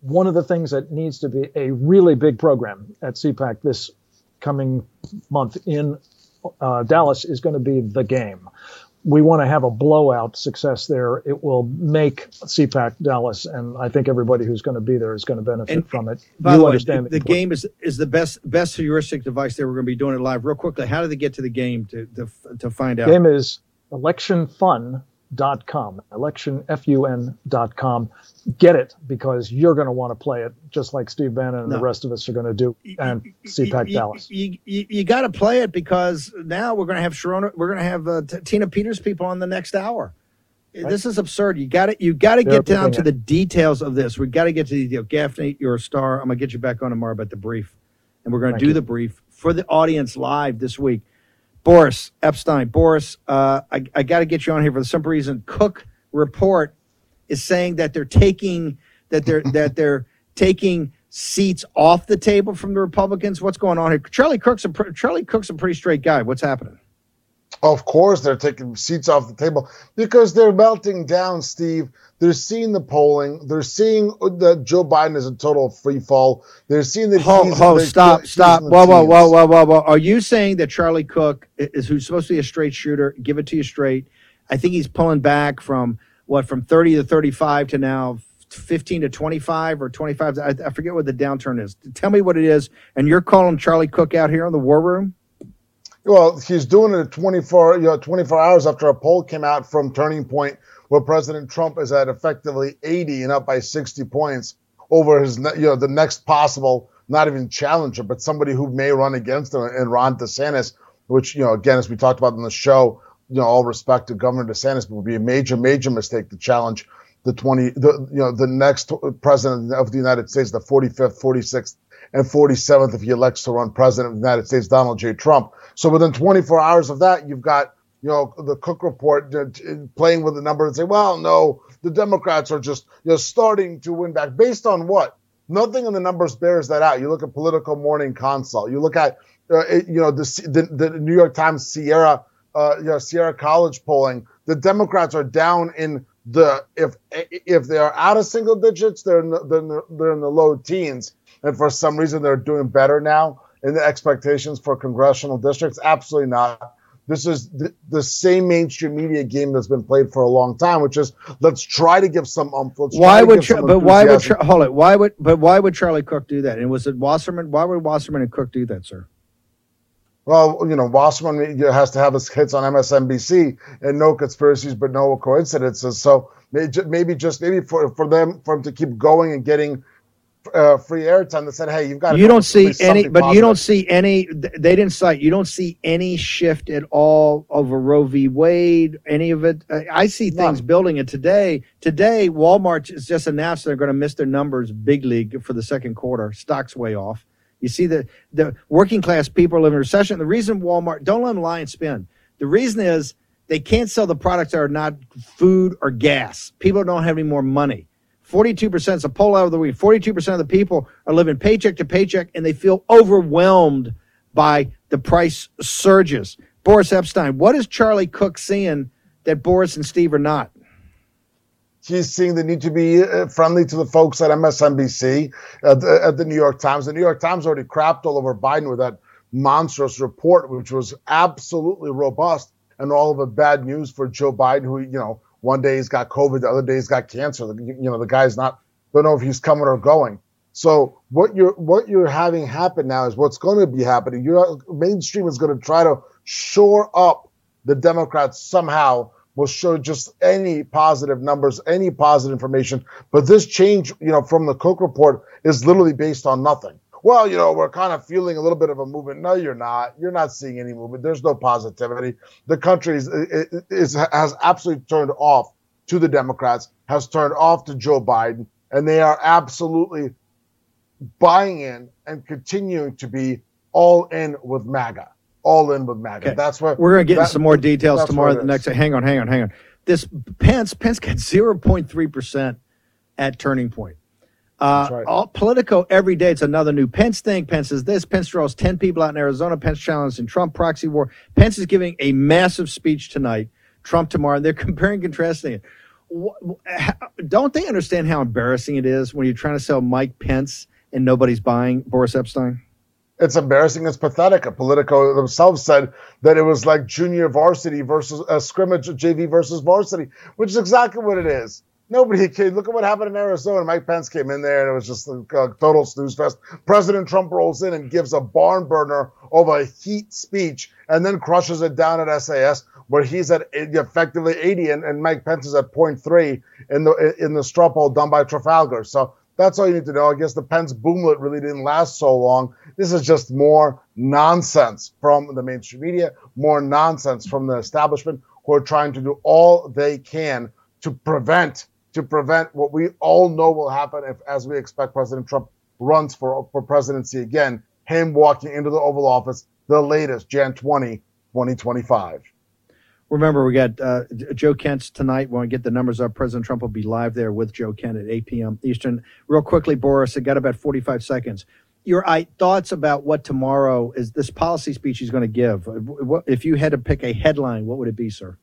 One of the things that needs to be a really big program at CPAC this coming month in uh, Dallas is going to be the game we want to have a blowout success there. It will make CPAC Dallas, and I think everybody who's going to be there is going to benefit and, from it. By you the way, the, the game is is the best best heuristic device there. We're going to be doing it live. Real quickly, how do they get to the game to to, to find out? Game is electionfun.com, electionfun.com. Get it because you're going to want to play it just like Steve Bannon and no. the rest of us are going to do and CPAC Dallas. You, you, you got to play it because now we're going to have Sherronna, we're going to have uh, T- Tina Peters people on the next hour. Right. This is absurd. You got it. You got to get down to the details of this. We got to get to the deal. Gaffney, you're a star. I'm gonna get you back on tomorrow about the brief, and we're gonna do you. the brief for the audience live this week. Boris Epshteyn. Boris, uh, I, I got to get you on here for the simple reason Cook report is saying that they're taking that they're *laughs* that they're taking seats off the table from the Republicans. What's going on here? Charlie Cook's a Charlie Cook's a pretty straight guy. What's happening? Of course, they're taking seats off the table because they're melting down, Steve. They're seeing the polling. They're seeing that Joe Biden is a total free fall. They're seeing that. Ho, ho, stop, stop. Whoa, whoa, whoa, whoa, whoa, whoa. Are you saying that Charlie Cook is who's supposed to be a straight shooter? Give it to you straight. I think he's pulling back from what from 30 to 35 to now 15 to 25 or 25. I, I forget what the downturn is. Tell me what it is. And you're calling Charlie Cook out here on the war room? Well, he's doing it 24, you know, 24 hours after a poll came out from Turning Point where President Trump is at effectively 80 and up by 60 points over his, you know, the next possible, not even challenger, but somebody who may run against him, and Ron DeSantis, which, you know, again, as we talked about in the show, you know, all respect to Governor DeSantis, but would be a major, major mistake to challenge the 20, the, you know, the next president of the United States, the 45th, 46th, and 47th, if he elects to run president of the United States, Donald J. Trump. So within 24 hours of that, you've got, you know, the Cook report playing with the number and say, well, no, the Democrats are just, you know, starting to win back. Based on what? Nothing in the numbers bears that out. You look at Politico Morning Consult. You look at, uh, you know, the, the, the New York Times Siena uh, you know, Siena College polling, the Democrats are down in the if if they are out of single digits, they're in the, they're in the, they're in the low teens, and for some reason they're doing better now in the expectations for congressional districts. Absolutely not. This is the, the, same mainstream media game that's been played for a long time, which is let's try to give some umph. why would but why would hold it? Why would but why would Charlie Cook do that? And was it Wasserman? Why would Wasserman and Cook do that, sir? Well, you know, Wasserman has to have his hits on MSNBC and no conspiracies, but no coincidences. So maybe just maybe for, for them for him to keep going and getting uh, free airtime that said, "Hey, you've got." You don't see any, but positive. you don't see any. They didn't cite. You don't see any shift at all over Roe v. Wade. Any of it. I see things None. building. And today, today, Walmart has just announced they're going to miss their numbers big league for the second quarter. Stocks way off. You see the the working class people are living in recession. The reason Walmart don't let them lie and spin. The reason is they can't sell the products that are not food or gas. People don't have any more money. 42% is a poll out of the week. 42% of the people are living paycheck to paycheck and they feel overwhelmed by the price surges. Boris Epshteyn, what is Charlie Cook seeing that Boris and Steve are not? He's seeing the need to be uh, friendly to the folks at MSNBC, at the, at the New York Times. The New York Times already crapped all over Biden with that monstrous report, which was absolutely robust and all of the bad news for Joe Biden, who, you know, one day he's got COVID, the other day he's got cancer. You know, the guy's not don't know if he's coming or going. So what you're what you're having happen now is what's going to be happening. Your mainstream is going to try to shore up the Democrats somehow. Will show just any positive numbers, any positive information. But this change, you know, from the Cook report is literally based on nothing well, you know, we're kind of feeling a little bit of a movement. No, you're not. You're not seeing any movement. There's no positivity. The country is, is, has absolutely turned off to the Democrats, has turned off to Joe Biden, and they are absolutely buying in and continuing to be all in with MAGA. All in with MAGA. Okay. That's what we're going to get into some more details tomorrow. The next, hang on, hang on, hang on. This Pence, Pence got 0.3 percent at Turning Point. Uh, right. all Politico every day. It's another new Pence thing. Pence is this. Pence draws 10 people out in Arizona. Pence challenges in Trump proxy war. Pence is giving a massive speech tonight. Trump tomorrow. And they're *laughs* comparing, contrasting it. Don't they understand how embarrassing it is when you're trying to sell Mike Pence and nobody's buying Boris Epshteyn? It's embarrassing. It's pathetic. Politico themselves said that it was like junior varsity versus a scrimmage, JV versus varsity, which is exactly what it is. Nobody cared. Look at what happened in Arizona. Mike Pence came in there and it was just a, a total snooze fest. President Trump rolls in and gives a barn burner of a heat speech and then crushes it down at SAS where he's at effectively 80 and, and Mike Pence is at 0.3 in the in the straw poll done by Trafalgar. So that's all you need to know. I guess the Pence boomlet really didn't last so long. This is just more nonsense from the mainstream media, more nonsense from the establishment who are trying to do all they can to prevent to prevent what we all know will happen if, as we expect, President Trump runs for, for presidency again, him walking into the Oval Office the latest, Jan 20, 2025. Remember, we got uh, Joe Kent's tonight. When we get the numbers up, President Trump will be live there with Joe Kent at 8 p.m. Eastern. Real quickly, Boris, I got about 45 seconds. Your I, thoughts about what tomorrow is this policy speech he's going to give? If you had to pick a headline, what would it be, sir?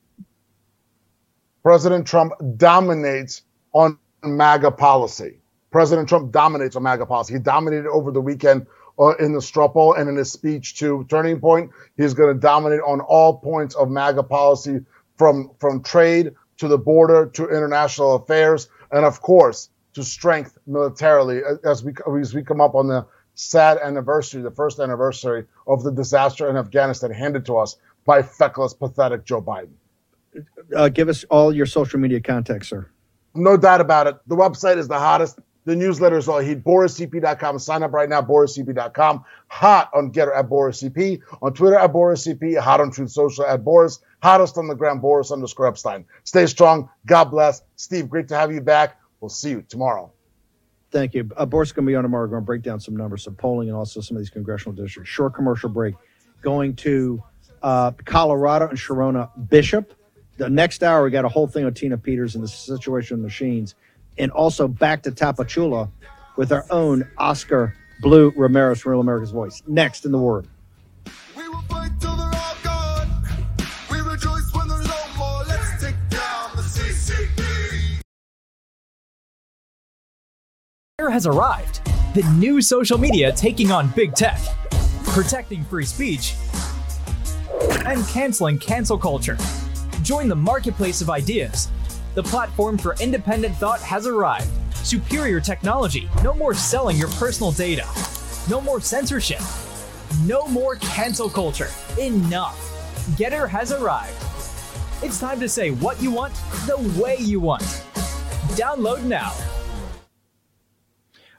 President Trump dominates on MAGA policy. President Trump dominates on MAGA policy. He dominated over the weekend uh, in the poll and in his speech to Turning Point. He's going to dominate on all points of MAGA policy, from from trade to the border to international affairs, and of course to strength militarily as we as we come up on the sad anniversary, the first anniversary of the disaster in Afghanistan handed to us by feckless, pathetic Joe Biden uh, give us all your social media contacts, sir. No doubt about it. The website is the hottest. The newsletter is all heat. BorisCP.com. Sign up right now. BorisCP.com. Hot on Gettr at BorisCP. On Twitter at BorisCP. Hot on Truth Social at Boris. Hottest on the ground, Boris underscore Epshteyn. Stay strong. God bless. Steve, great to have you back. We'll see you tomorrow. Thank you. Uh, Boris is going to be on tomorrow. We're going to break down some numbers, some polling, and also some of these congressional districts. Short commercial break. Going to uh, Colorado and Sherronna Bishop the next hour, we got a whole thing on Tina Peters and the situation of machines, and also back to Tapachula with our own Oscar Blue Ramirez from Real America's Voice. Next in the Word. Here has arrived the new social media taking on big tech, protecting free speech, and canceling cancel culture. Join the marketplace of ideas. The platform for independent thought has arrived. Superior technology. No more selling your personal data. No more censorship. No more cancel culture. Enough. Gettr has arrived. It's time to say what you want the way you want. Download now.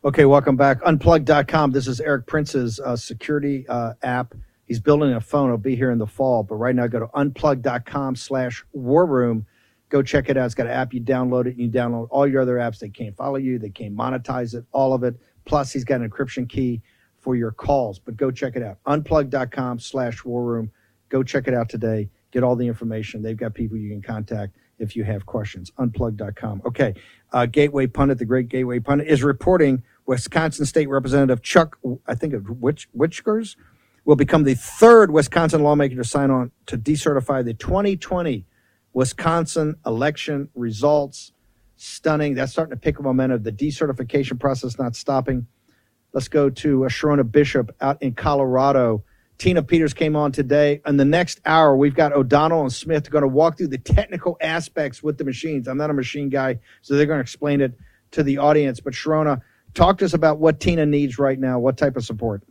Okay, welcome back. Unplug.com. This is Erik Prince's uh, security uh, app. He's building a phone. It'll be here in the fall. But right now, go to unplug.com slash war room. Go check it out. It's got an app. You download it. You download all your other apps. They can't follow you. They can't monetize it. All of it. Plus, he's got an encryption key for your calls. But go check it out. Unplug.com slash war room. Go check it out today. Get all the information. They've got people you can contact if you have questions. Unplug.com. Okay. Uh, Gateway Pundit, the great Gateway Pundit, is reporting Wisconsin State Representative Chuck, I think of Witch, Wichgers, will become the third Wisconsin lawmaker to sign on to decertify the 2020 Wisconsin election results. Stunning. That's starting to pick up momentum. The decertification process not stopping. Let's go to uh, Sherronna Bishop out in Colorado. Tina Peters came on today. In the next hour, we've got O'Donnell and Smith going to walk through the technical aspects with the machines. I'm not a machine guy, so they're going to explain it to the audience. But Sherronna, talk to us about what Tina needs right now. What type of support?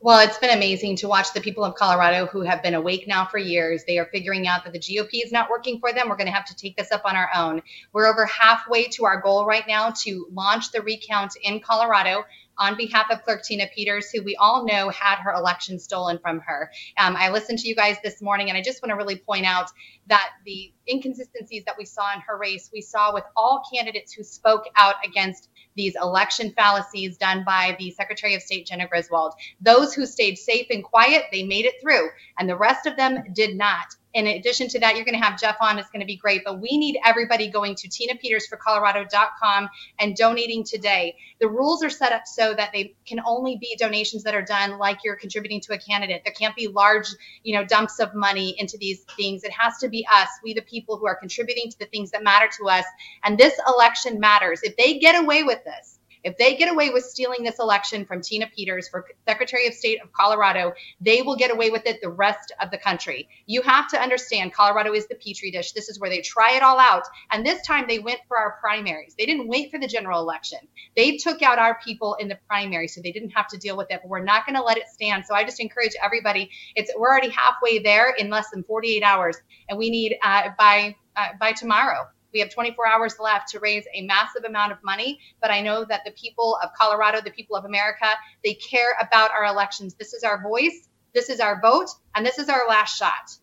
Well, it's been amazing to watch the people of Colorado who have been awake now for years. They are figuring out that the GOP is not working for them. We're going to have to take this up on our own. We're over halfway to our goal right now to launch the recount in Colorado on behalf of Clerk Tina Peters, who we all know had her election stolen from her. Um, I listened to you guys this morning, and I just want to really point out that the inconsistencies that we saw in her race, we saw with all candidates who spoke out against these election fallacies done by the Secretary of State, Jena Griswold. Those who stayed safe and quiet, they made it through, and the rest of them did not in addition to that, you're going to have Jeff on. It's going to be great. But we need everybody going to tinapetersforcolorado.com and donating today. The rules are set up so that they can only be donations that are done like you're contributing to a candidate. There can't be large, you know, dumps of money into these things. It has to be us, we the people who are contributing to the things that matter to us. And this election matters. If they get away with this, if they get away with stealing this election from Tina Peters for Secretary of State of Colorado, they will get away with it the rest of the country. You have to understand Colorado is the petri dish. This is where they try it all out. And this time they went for our primaries. They didn't wait for the general election. They took out our people in the primary so they didn't have to deal with it. But we're not going to let it stand. So I just encourage everybody. It's we're already halfway there in less than 48 hours, and we need uh, by uh, by tomorrow we have 24 hours left to raise a massive amount of money, but I know that the people of Colorado, the people of America, they care about our elections. This is our voice, this is our vote, and this is our last shot.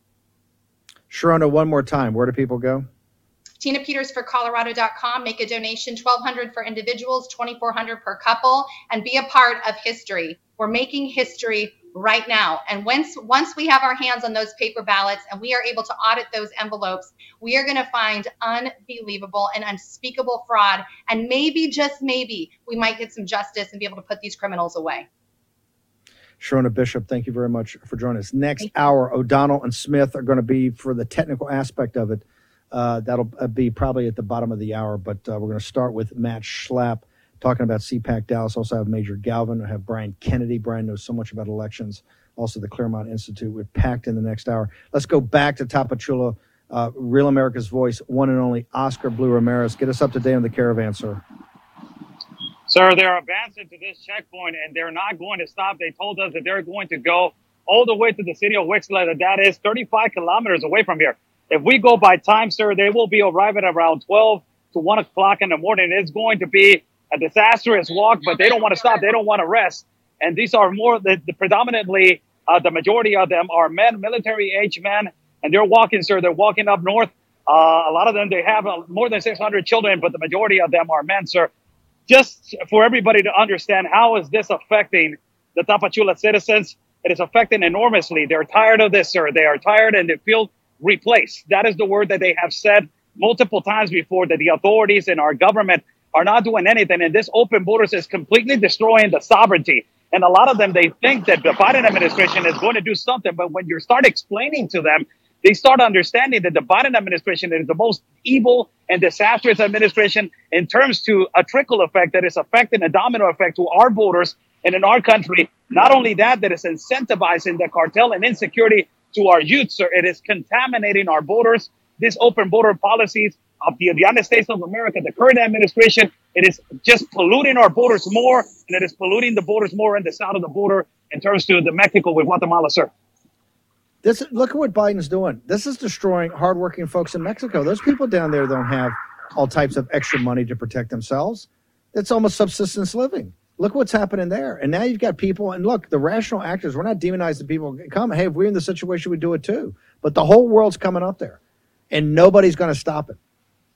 Sherronna, one more time. Where do people go? TinaPetersForColorado.com. Make a donation, 1200 for individuals, 2400 per couple, and be a part of history. We're making history right now. And once once we have our hands on those paper ballots and we are able to audit those envelopes, we are going to find unbelievable and unspeakable fraud. And maybe just maybe we might get some justice and be able to put these criminals away. Sherronna Bishop, thank you very much for joining us. Next hour, O'Donnell and Smith are going to be for the technical aspect of it. Uh, that'll uh, be probably at the bottom of the hour, but uh, we're going to start with Matt Schlapp talking about CPAC Dallas. Also have Major Galvin. I have Brian Kennedy. Brian knows so much about elections. Also the Claremont Institute. We're packed in the next hour. Let's go back to Tapachula. Uh, Real America's Voice, one and only Oscar Blue Ramirez. Get us up to date on the caravan, sir. Sir, they're advancing to this checkpoint and they're not going to stop. They told us that they're going to go all the way to the city of Huixtla. That is 35 kilometers away from here. If we go by time, sir, they will be arriving around 12 to 1 o'clock in the morning. It's going to be a disastrous walk, but they don't want to stop. They don't want to rest. And these are more the, the predominantly uh, the majority of them are men, military age men, and they're walking, sir. They're walking up north. Uh, a lot of them they have uh, more than 600 children, but the majority of them are men, sir. Just for everybody to understand, how is this affecting the Tapachula citizens? It is affecting enormously. They're tired of this, sir. They are tired and they feel replaced. That is the word that they have said multiple times before that the authorities and our government are not doing anything. And this open borders is completely destroying the sovereignty. And a lot of them, they think that the Biden administration is going to do something. But when you start explaining to them, they start understanding that the Biden administration is the most evil and disastrous administration in terms to a trickle effect that is affecting a domino effect to our borders and in our country. Not only that, that is incentivizing the cartel and insecurity to our youth, sir. It is contaminating our borders. This open border policies of the United States of America, the current administration, it is just polluting our borders more, and it is polluting the borders more in the south of the border in terms to the Mexico with Guatemala, sir. This look at what Biden's doing. This is destroying hardworking folks in Mexico. Those people down there don't have all types of extra money to protect themselves. It's almost subsistence living. Look what's happening there. And now you've got people, and look, the rational actors, we're not demonizing people. Come, hey, if we're in the situation, we do it too. But the whole world's coming up there, and nobody's going to stop it.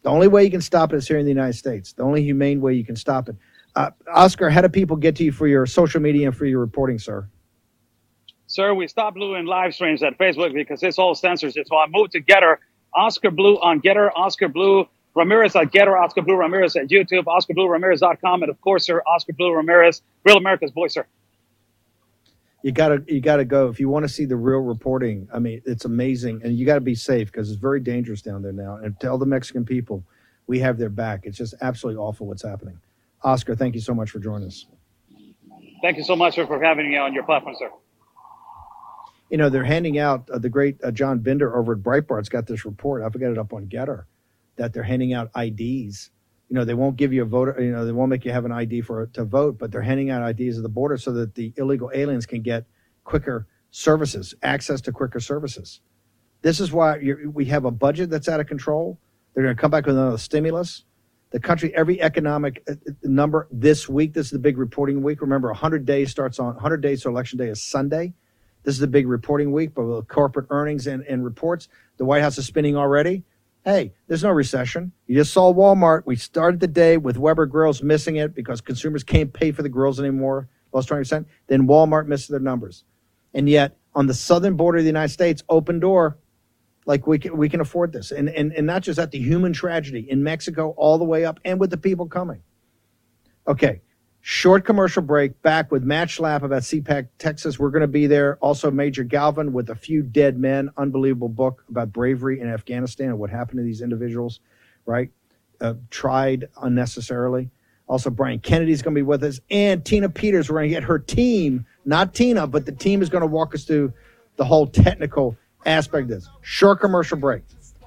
The only way you can stop it is here in the United States. The only humane way you can stop it. Uh, Oscar, how do people get to you for your social media and for your reporting, sir? Sir, we stopped doing live streams at Facebook because it's all censorship. So I moved to Gettr, Oscar Blue on Gettr, Oscar Blue Ramirez at Gettr, Oscar Blue Ramirez at YouTube, Oscar Blue OscarBlueRamirez.com, and of course, sir, Oscar Blue Ramirez, Real America's Voice, sir. You gotta, you gotta go if you want to see the real reporting. I mean, it's amazing, and you got to be safe because it's very dangerous down there now. And tell the Mexican people we have their back. It's just absolutely awful what's happening. Oscar, thank you so much for joining us. Thank you so much sir, for having me on your platform, sir. You know, they're handing out uh, the great uh, John Binder over at Breitbart's got this report. I forgot it up on Gettr that they're handing out IDs. You know, they won't give you a voter. You know, they won't make you have an ID for to vote, but they're handing out IDs at the border so that the illegal aliens can get quicker services, access to quicker services. This is why we have a budget that's out of control. They're going to come back with another stimulus. The country, every economic uh, uh, number this week. This is the big reporting week. Remember, 100 days starts on 100 days so election day is Sunday. This is the big reporting week, but with corporate earnings and, and reports, the White House is spinning already. Hey, there's no recession. You just saw Walmart. We started the day with Weber grills missing it because consumers can't pay for the grills anymore, lost 20%. Then Walmart missed their numbers. And yet, on the southern border of the United States, open door, like we can, we can afford this. And, and, and not just at the human tragedy in Mexico, all the way up, and with the people coming. Okay, Short commercial break. Back with Matt Schlapp about CPAC Texas. We're going to be there. Also, Major Galvin with a few dead men. Unbelievable book about bravery in Afghanistan and what happened to these individuals, right? Uh, tried unnecessarily. Also, Brian Kennedy's going to be with us, and Tina Peters. We're going to get her team, not Tina, but the team is going to walk us through the whole technical aspect of this. Short commercial break.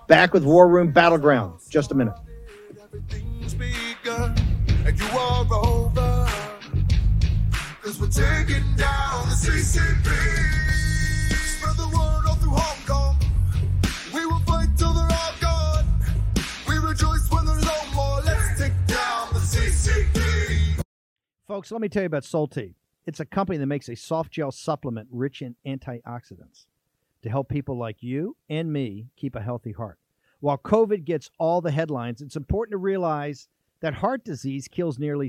Back with War Room Battleground. Just a minute Cause we're taking down the CCP. Spread the word all through Hong Kong. We will fight till they're all gone. We rejoice when there's no more. Let's take down the CCP. Folks, let me tell you about Solti. It's a company that makes a soft gel supplement rich in antioxidants to help people like you and me keep a healthy heart. While COVID gets all the headlines, it's important to realize that heart disease kills nearly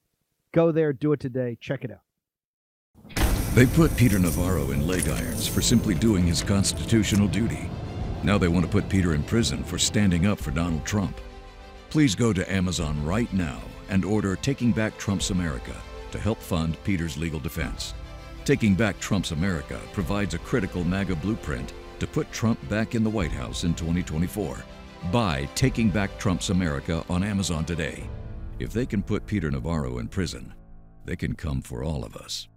Go there, do it today. Check it out. They put Peter Navarro in leg irons for simply doing his constitutional duty. Now they want to put Peter in prison for standing up for Donald Trump. Please go to Amazon right now and order Taking Back Trump's America to help fund Peter's legal defense. Taking Back Trump's America provides a critical MAGA blueprint to put Trump back in the White House in 2024. Buy Taking Back Trump's America on Amazon today. If they can put Peter Navarro in prison, they can come for all of us.